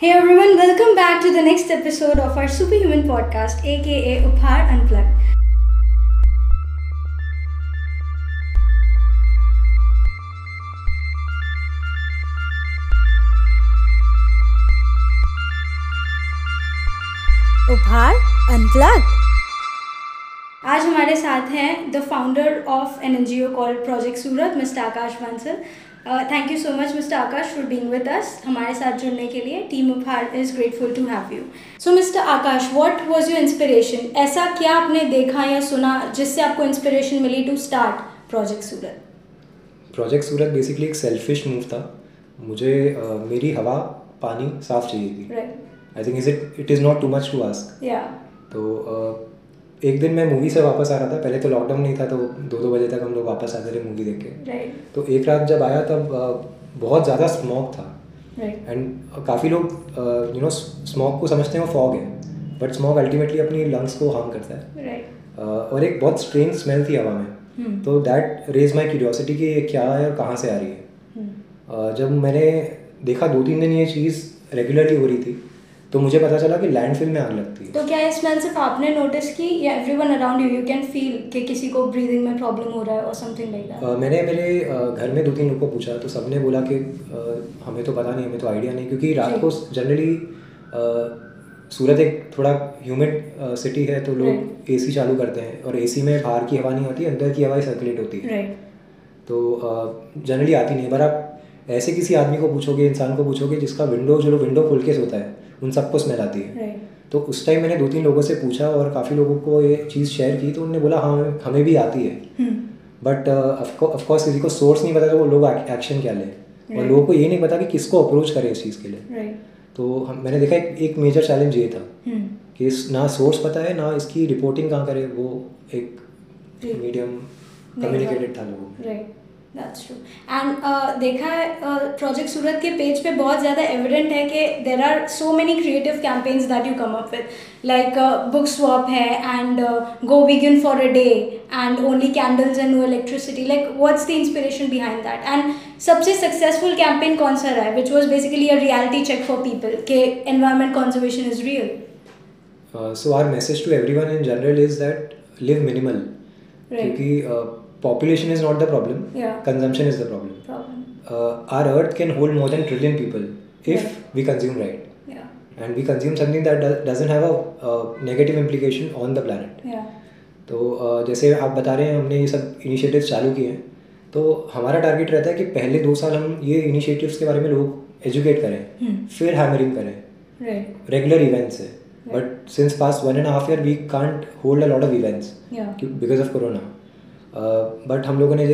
Hey everyone, welcome back to the next episode of our Superhuman podcast, aka Upar Unplugged. Upar Unplugged. आज हमारे साथ हैं the founder of an N G O call project Surat mister Akash Bansal thank you so much mister Akash for being with us हमारे साथ जुड़ने के लिए team Uphaar is grateful to have you so mister Akash what was your inspiration ऐसा क्या आपने देखा या सुना जिससे आपको inspiration milli to start project Surat project Surat basically एक सेल्फिश मूव था। मुझे uh, मेरी हवा पानी साफ़ चाहिए थी। I think is it it is not too much to ask या तो uh, एक दिन मैं मूवी से वापस आ रहा था पहले तो लॉकडाउन नहीं था तो दो दो बजे तक हम लोग वापस आते थे मूवी देख के। राइट तो एक रात जब आया तब बहुत ज़्यादा स्मोक था। एंड काफ़ी लोग यू नो स्मोक को समझते हैं वो फॉग है बट स्मोक अल्टीमेटली अपनी लंग्स को हार्म करता है। Uh, और एक बहुत स्ट्रेंज स्मेल थी हवा में। हम्म। तो दैट रेज माई क्यूरियोसिटी कि ये क्या है और कहाँ से आ रही है। Uh, जब मैंने देखा दो तीन दिन ये चीज़ रेगुलरली हो रही थी तो मुझे पता चला कि लैंडफिल में आग लगती है। तो क्या ये स्मेल सिर्फ़ आपने नोटिस की या everyone around you you can feel कि किसी को ब्रीदिंग में प्रॉब्लम हो रहा है और समथिंग लाइक दैट मैंने मेरे uh, घर में दो तीन लोग को पूछा तो सबने बोला कि uh, हमें तो पता नहीं हमें तो आइडिया नहीं क्योंकि रात को जनरली सूरत एक थोड़ा ह्यूमिड सिटी है तो लोग ए एसी चालू करते हैं और एसी में बाहर की हवा नहीं होती अंदर की हवा सर्कुलेट होती है। तो जनरली आती नहीं है पर आप ऐसे किसी आदमी को पूछोगे इंसान को पूछोगे जिसका विंडो जो विंडो खोल के सोता है उन सबको स्मेल आती है। तो उस टाइम मैंने दो तीन लोगों से पूछा और काफ़ी लोगों को ये चीज़ शेयर की तो उन्होंने बोला हाँ हमें- भी आती है। बट ऑफकोर्स किसी को सोर्स नहीं पता तो वो लोग एक्शन क्या लें। और लोगों को ये नहीं पता कि किसको अप्रोच करें इस चीज़ के लिए। तो हम मैंने देखा एक, एक मेजर चैलेंज ये था हम्म, कि इस ना सोर्स पता है ना इसकी रिपोर्टिंग कहाँ करे वो एक मीडियम कम्युनिकेटेड था लोगों में। राइट दैट्स ट्रू एंड देखा है प्रोजेक्ट सूरत के पेज पे बहुत ज़्यादा एविडेंट है कि there are so many creative campaigns that you come up with like book swap है and go vegan for a day and only candles and no electricity like what's the inspiration behind that and सबसे successful campaign कौन सा रहा है? Which was basically a reality check for people के environment conservation is real Uh, so our message to everyone in general is that live minimal. Right. क्योंकि population is not the problem Yeah. Consumption is the problem problem are earth can hold more than trillion people Right. If we consume right या and we consume something that doesn't have a negative implication on the planet या तो uh, जैसे आप बता रहे हैं हमने ये सब इनिशिएटिव्स चालू किए हैं तो हमारा टारगेट रहता है कि पहले दो साल हम ये इनिशिएटिव्स के बारे में लोग एजुकेट करें Hmm. फिर हैमरिंग करें। रेगुलर इवेंट्स है। But since past one and half year we can't hold a lot of events because of corona but हम लोगों ने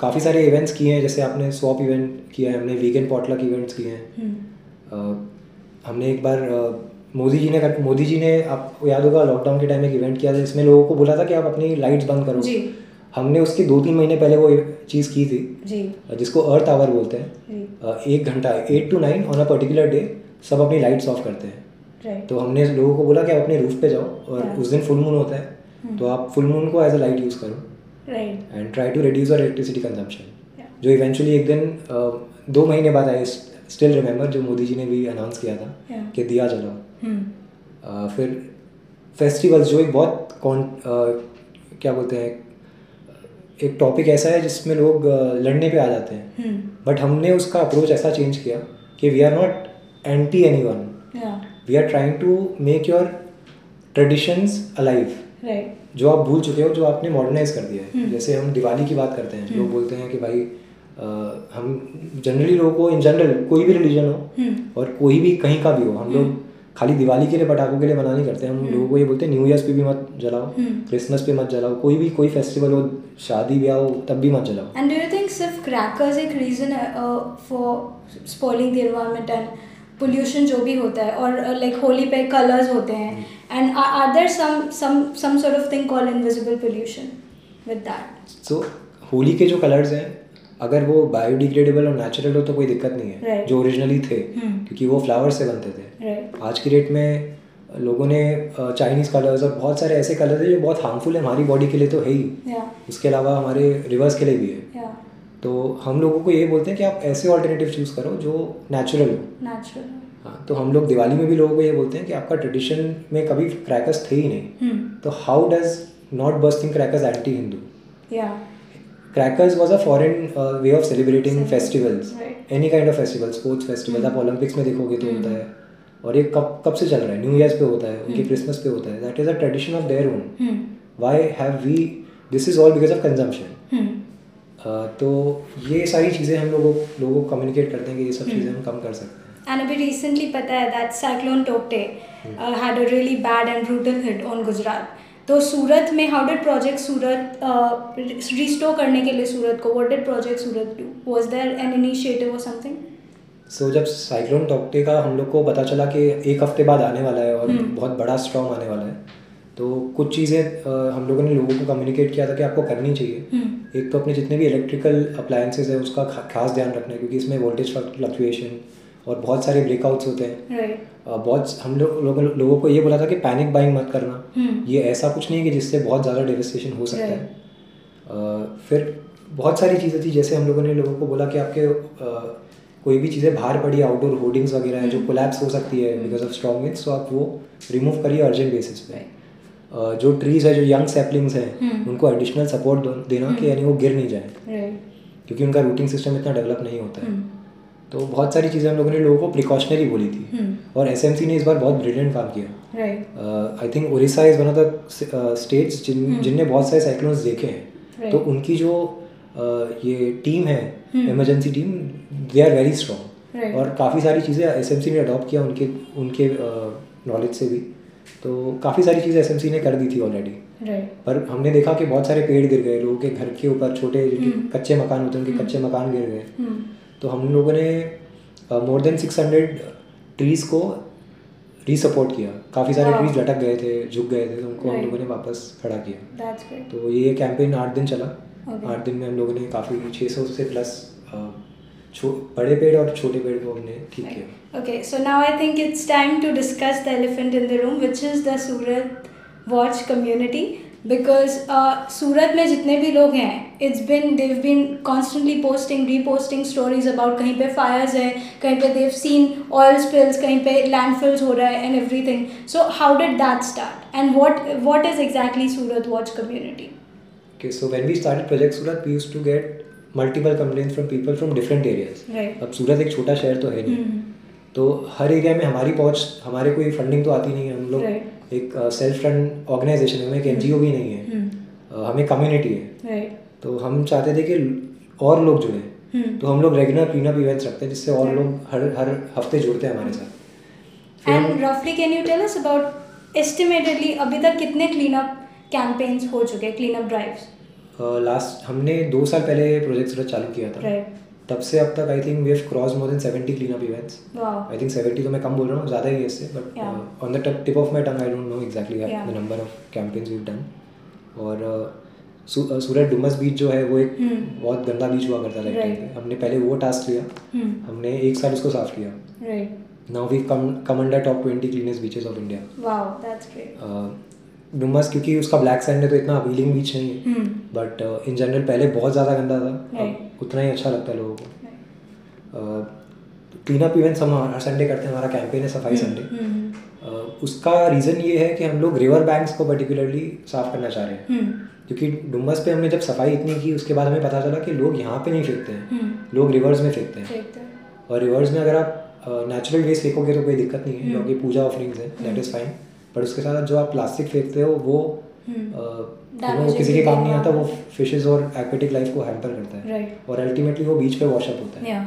काफ़ी सारे इवेंट्स किए हैं जैसे आपने स्वॉप इवेंट किया है हमने वीगन पॉटलक इवेंट्स किए हैं। हम्म, हमने एक बार मोदी जी ने मोदी जी ने आपको याद होगा लॉकडाउन के टाइम एक इवेंट किया था जिसमें लोगों को बोला था कि आप अपनी लाइट्स बंद करो। जी। हमने उसके दो तीन महीने पहले वो चीज़ की थी जी। जिसको अर्थ आवर बोलते हैं। एक घंटा eight to nine on a particular day सब अपनी लाइट्स ऑफ़ करते हैं। तो हमने लोगों को बोला कि आप अपने रूफ पे जाओ और उस दिन फुल मून होता है। तो आप फुल मून को एज अ लाइट यूज़ करो। Right and try to reduce और इलेक्ट्रिसिटी कंजम्पशन. जो इवेंचुअली एक दिन अ, दो महीने बाद आई स्टिल रिमेंबर जो मोदी जी ने भी अनाउंस किया था Yeah. कि दिया जलाओ। हम्म अ, फिर फेस्टिवल्स जो एक बहुत कौन अ, क्या बोलते हैं एक टॉपिक ऐसा है जिसमें लोग लड़ने पे आ जाते हैं। बट हमने उसका अप्रोच ऐसा चेंज किया कि we are not anti anyone we are trying to make your traditions alive जो आप भूल चुके हो जो आपने मॉडर्नाइज कर दिया है। हम्म। जैसे हम दिवाली की बात करते हैं लोग बोलते हैं कि भाई अ, हम जनरली लोगों को इन जनरल कोई भी रिलीजन हो हम्म। और कोई भी कहीं का भी हो हम लोग खाली दिवाली के लिए पटाखों के लिए मना नहीं करते। हम लोगों को ये बोलते हैं न्यू ईयर्स पे भी मत जलाओ हम्म। क्रिसमस पे मत जलाओ कोई भी कोई फेस्टिवल हो शादी ब्याह हो तब भी मत जलाओ। एंड डू यू थिंक सिर्फ़ क्रैकर्स एक reason for spoiling the environment and pollution जो भी होता है? और लाइक होली पे कलर्स होते हैं and are there some some some sort of thing called invisible pollution with that so Holi के जो कलर्स हैं अगर वो बायोडिग्रेडेबल और नेचुरल हो तो कोई दिक्कत नहीं है Right. जो ओरिजिनली थे हम्म। क्योंकि वो फ्लावर से बनते थे। राइट आज की डेट में लोगों ने चाइनीज़ कलर्स और बहुत सारे ऐसे कलर्स हैं जो बहुत हार्मफुल है हमारी बॉडी के लिए तो है ही। या उसके अलावा हमारे रिवर्स के लिए भी है। या तो हम लोगों को ये बोलते हैं कि आप ऐसे ऑल्टरनेटिव चूज़ करो जो नेचुरल हो। नेचुरल हाँ। तो हम लोग दिवाली में भी लोगों को ये बोलते हैं कि आपका ट्रेडिशन में कभी क्रैकर्स थे ही नहीं। Hmm. तो how does not bursting crackers anti Hindu. Crackers was a foreign way of celebrating festivals any kind of festival sports festival आप ओलंपिक्स में देखोगे तो होता है। और ये कब कब से चल रहा है? न्यू ईयर्स पे होता है उनके क्रिसमस पे होता है। That is a tradition of their own Hmm. Why have we this is all because of consumption Hmm. तो ये सारी चीज़ें हम लोगों लोगों को कम्युनिकेट करते हैं कि ये सब चीज़ें हम कम कर सकते हैं। And अभी recently पता है that cyclone Tokte uh, had a really bad and brutal hit on Gujarat. तो सूरत में how did project Surat uh, करने के लिए सूरत को what did project Surat do? Was there an initiative or something? सो जब साइक्लोन टॉक्टे का हम लोग को पता चला कि एक हफ़्ते बाद आने वाला है और hmm. बहुत बड़ा स्ट्रॉम आने वाला है तो कुछ चीज़ें हम लोगों ने लोगों को कम्युनिकेट किया था कि आपको करनी चाहिए Hmm. एक तो अपने जितने भी इलेक्ट्रिकल अप्लायंसेज है उसका खास ध्यान रखना है क्योंकि इसमें वोल्टेज फ्लक्चुएशन और बहुत सारे ब्रेकआउट्स होते हैं Right. बहुत हम लोग लोगों लोगों को ये बोला था कि पैनिक बाइंग मत करना Hmm. ये ऐसा कुछ नहीं है कि जिससे बहुत ज़्यादा डेविस्टेशन हो सकता है अ, फिर बहुत सारी चीज़ें थी जैसे हम लोगों ने लोगों को बोला कि आपके अ, कोई भी चीज़ें बाहर पड़ी आउटडोर होर्डिंग्स वगैरह है जो कोलैप्स हो सकती है बिकॉज़ ऑफ़ स्ट्रॉन्ग विंड्स तो आप वो रिमूव करिए अर्जेंट बेसिस पे जो ट्रीज़ है जो यंग सैपलिंग्स हैं Hmm. उनको एडिशनल सपोर्ट देना कि यानी वो गिर नहीं जाए Right. क्योंकि उनका रूटिंग सिस्टम इतना डेवलप नहीं होता है Hmm. तो बहुत सारी चीज़ें हम लोगों ने लोगों को प्रिकॉशनरी बोली थी Hmm. और एसएमसी ने इस बार बहुत ब्रिलियंट काम किया I think Odisha is one of the states जिन जिनने बहुत सारे साइक्लोन्स देखे हैं. तो उनकी जो uh, ये टीम है. Emergency team they are very strong और काफ़ी सारी चीज़ें एसएमसी ने अडॉप्ट किया उनके उनके नॉलेज से भी तो काफ़ी सारी चीज़ें एसएमसी ने कर दी थी ऑलरेडी Right. पर हमने देखा कि बहुत सारे पेड़ गिर गए लोगों के घर के ऊपर छोटे जिनके Hmm. कच्चे मकान होते हैं उनके कच्चे मकान गिर गए. तो हम लोगों ने more than six hundred trees को रीसपोर्ट किया। काफ़ी सारे. ट्रीज लटक गए थे झुक गए थे तो उनको हम लोगों ने वापस खड़ा किया। तो ये कैंपेन आठ दिन चला। आठ दिन में हम लोगों ने काफ़ी 600 से प्लस बड़े पेड़ और छोटे पेड़ को हमने ठीक किया। Okay, so now I think it's time to discuss the elephant in the room, which is the Surat Watch community. Because Surat में जितने भी लोग हैं it's been they've been constantly posting reposting stories about कहीं पे Fyers है कहीं पे देव सीन ऑयल स्पिल्स कहीं पे लैंडफिल्स हो रहा है and everything so how did that start and what what is exactly Surat watch community okay so when we start project Surat we use to get multiple complain from people from different areas अब सूरत एक छोटा शहर तो है नहीं. तो हर area में हमारी पहुँच हमारे कोई फंडिंग तो आती नहीं है हम लोग Right. एक सेल्फ रन ऑर्गेनाइजेशन है हमें एक एनजीओ भी नहीं है Hmm. अ, हमें कम्युनिटी है right तो हम चाहते थे कि और लोग जुड़े Hmm. तो हम लोग रेगुलर क्लीन अप इवेंट्स रखते हैं जिससे और लोग हर हर हफ़्ते जुड़ते हैं हमारे साथ फिर And roughly, can you tell us about estimatedly अभी तक कितने cleanup campaigns हो चुके हैं cleanup drives? लास्ट हमने दो साल पहले प्रोजेक्ट चालू किया था Right. तब से अब तक I think we have cross more than 70 clean up events. I think 70 तो मैं कम बोल रहा हूँ ज़्यादा ही है इससे but on the tip of my tongue I don't know exactly the number of campaigns we done और सू- सूरत डुमस बीच जो है वो एक Hmm. बहुत गंदा बीच हुआ करता था Right. हमने पहले वो टास्क लिया Hmm. हमने एक साल उसको साफ़ किया. Now we come come under top twenty cleanest beaches of India. Dumas क्योंकि उसका ब्लैक सैंड है तो इतना अपीलिंग बीच नहीं है. बट इन जनरल पहले बहुत ज़्यादा गंदा था अब उतना ही अच्छा लगता है लोगों को. क्लीन अप इवेंट्स हम हर संडे करते हैं हमारा कैंपेन है सफ़ाई संडे Hmm. उसका रीज़न ये है कि हम लोग रिवर बैंक्स को पर्टिकुलरली साफ़ करना चाह रहे हैं. क्योंकि डुमस पे हमने जब सफ़ाई इतनी की उसके बाद हमें पता चला कि लोग यहाँ पे नहीं फेंकते हैं. लोग रिवर्स में फेंकते हैं और रिवर्स में अगर आप नेचुरल वेस्ट फेंकोगे तो कोई दिक्कत नहीं है हम्म। क्योंकि पूजा ऑफरिंग्स है दैट इज़ फाइन पर उसके साथ जो आप प्लास्टिक फेंकते हो वो हम्म। Damaging किसी के काम नहीं आता वो फिशेज और एक्वेटिक लाइफ को हैम्पर करता है। Right. और अल्टीमेटली वो बीच पे वॉशअप होता है। Yeah.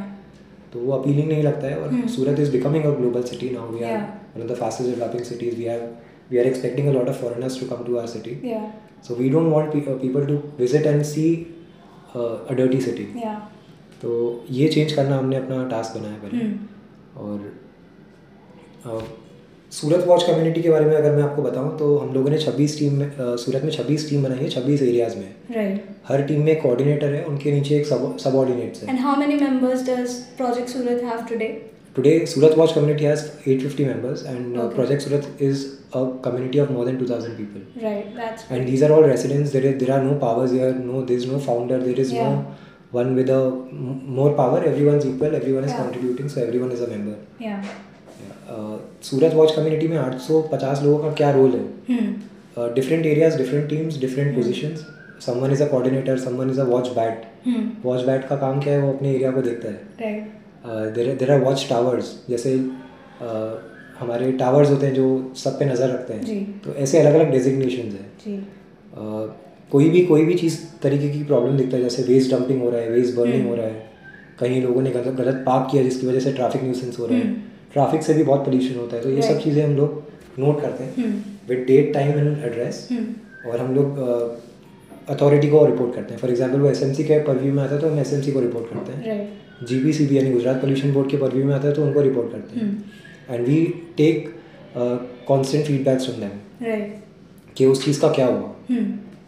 तो वो अपीलिंग नहीं लगता है और हम्म। Surat is becoming a global city now we are one of the fastest developing cities we have we are expecting a lot of foreigners to come to our city so we don't want people to visit and see a dirty city तो ये change करना हमने अपना task बनाया पहले। Hmm. और अ, सूरत watch community के बारे में अगर मैं आपको बताऊँ तो हम लोगों ने 26 टीम में सूरत में 26 टीम बनाई है 26 एरियाज़ में। राइट हर टीम में कोऑर्डिनेटर है उनके नीचे एक सबऑर्डिनेट्स है। And how many members does project Surat have today today Surat watch community has 850 members and project Surat is a community of more than 2000 people right that's and these are all residents there there are no powers here no there is no founder there is no one with a more power everyone is equal everyone is contributing so everyone is a member या Surat watch community में 850 लोगों का क्या role है. Different areas different teams different positions someone is a coordinator someone is a watch bat. Watch bat का काम क्या है? वो अपने एरिया को देखता है। देर आर वॉच टावर्स जैसे uh, हमारे टावर्स होते हैं जो सब पे नज़र रखते। हैं। तो ऐसे अलग अलग डेजिग्नेशन है. Uh, कोई भी कोई भी चीज़ तरीके की प्रॉब्लम दिखता है। जैसे वेस्ट डंपिंग हो रहा है वेस्ट बर्निंग हम्म। हो रहा है। कहीं लोगों ने गलत गलत पार्क किया जिसकी वजह से ट्रैफ़िक न्यूसेंस हो रहा है। हम्म। ट्रैफ़िक से भी बहुत पोल्यूशन होता है तो ये सब चीज़ें हम लोग नोट करते हैं. With date time and address. और हम लोग अथॉरिटी को रिपोर्ट करते हैं। फॉर एग्जांपल वो एस एम सी के परव्यू में आता है तो हम एस एम सी को रिपोर्ट करते हैं। जी पी सी बी यानी गुजरात पोल्यूशन बोर्ड के परव्यू में आता है तो उनको रिपोर्ट करते. हैं। And we take constant feedback from them कि उस चीज़ का क्या हुआ.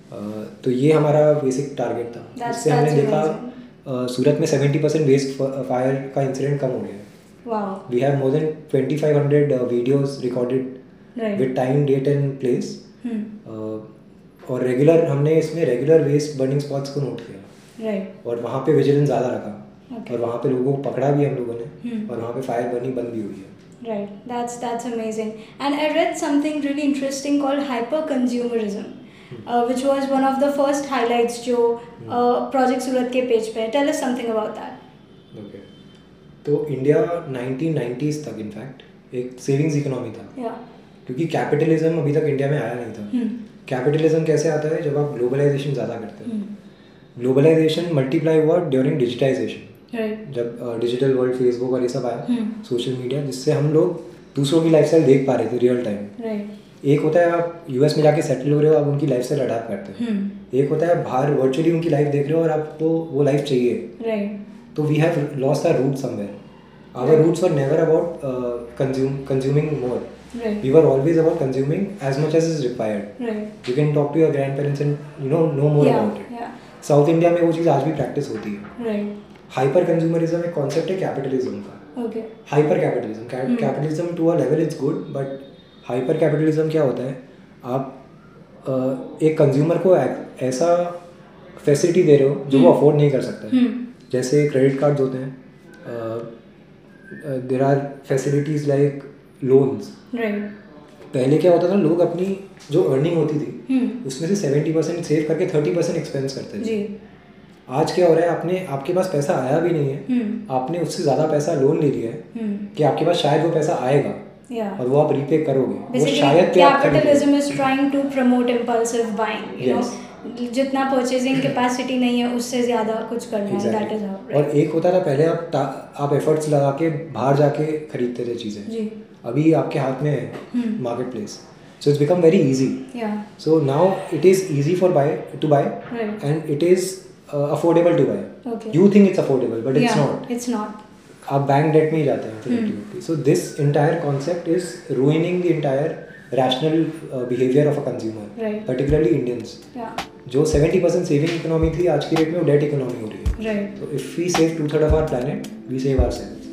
Uh, तो ये हमारा बेसिक टारगेट था। इससे हमने देखा uh, सूरत में 70 परसेंट वेस्ट फायर का इंसिडेंट कम हो गया। Wow. We have more than 2500 videos recorded Right. With time date and place Hmm. और रेगुलर हमने इसमें रेगुलर वेस्ट बर्निंग स्पॉट्स को नोट किया Right. और वहाँ पे विजिलेंस ज़्यादा रखा Okay. और वहाँ पे लोगों को पकड़ा भी हम लोगों ने Hmm. और वहाँ पे फायर बर्निंग बंद भी हुई है Right. That's that's amazing. And I read something really interesting called hyper consumerism, uh, which was one of the first highlights जो uh, Project सूरत के पेज पे है. Tell us something about that. Okay तो India 1990s तक in fact एक savings economy था Yeah. क्योंकि capitalism अभी तक इंडिया में आया नहीं था Hmm. कैपिटलिज्म कैसे आता है जब आप ग्लोबलाइजेशन ज़्यादा करते हैं Hmm. ग्लोबलाइजेशन मल्टीप्लाई हुआ ड्यूरिंग डिजिटाइजेशन जब डिजिटल वर्ल्ड फेसबुक और ये सब आया Hmm. सोशल मीडिया जिससे हम लोग दूसरों की लाइफस्टाइल देख पा रहे थे रियल टाइम एक होता है आप यूएस में जाके सेटल हो रहे हो आप उनकी लाइफस्टाइल अडाप्ट करते हैं Hmm. एक होता है बाहर वर्चुअली उनकी लाइफ देख रहे हो और आपको वो लाइफ चाहिए. तो we have lost our root somewhere our roots were never about consume consuming more Right. we were always about consuming as much as is required Right. you can talk to your grandparents and you know know more yeah. about it Yeah. South India में वो चीज़ आज भी practice होती है hyper consumerism एक concept है capitalism का hyper capitalism Hmm. Capitalism to a level it's good but hyper capitalism क्या होता है आप अ, एक कंज्यूमर को ऐसा फैसिलिटी दे रहे हो जो वो Hmm. अफोर्ड नहीं कर सकता है Hmm. जैसे क्रेडिट कार्ड्स होते हैं there are facilities like loans पहले क्या होता था लोग अपनी जो अर्निंग होती थी Hmm. उसमें से सेवेंटी परसेंट सेव करके थर्टी परसेंट एक्सपेंस करते थे जी. आज क्या हो रहा है आपने आपके पास पैसा आया भी नहीं है Hmm. आपने उससे ज़्यादा पैसा लोन ले लिया है Hmm. कि आपके पास शायद वो पैसा आएगा Yeah. और वो आप रीपे करोगे वो शायद पे आप खरीदोगे। capitalism is trying to promote impulsive buying. You Yes. know, जितना परचेजिंग कैपेसिटी नहीं है उससे ज़्यादा कुछ करना exactly. है दैट इज़. हाउ और एक होता था पहले आप आप एफर्ट्स लगा के बाहर जाके खरीदते थे चीज़ें जी अभी आपके हाथ में है. Market place so it's become very easy या so now it is easy for buy to buy Right. And it is affordable to buy Okay. You think it's affordable but it's not it's not आप bank debt में ही जाते हैं Hmm. ultimately. So this entire concept is ruining rational behaviour of a consumer particularly Indians जो seventy percent saving economy थी आज की date में वो डेट इकोनॉमी हो रही है। तो if we save two third of our planet we save our self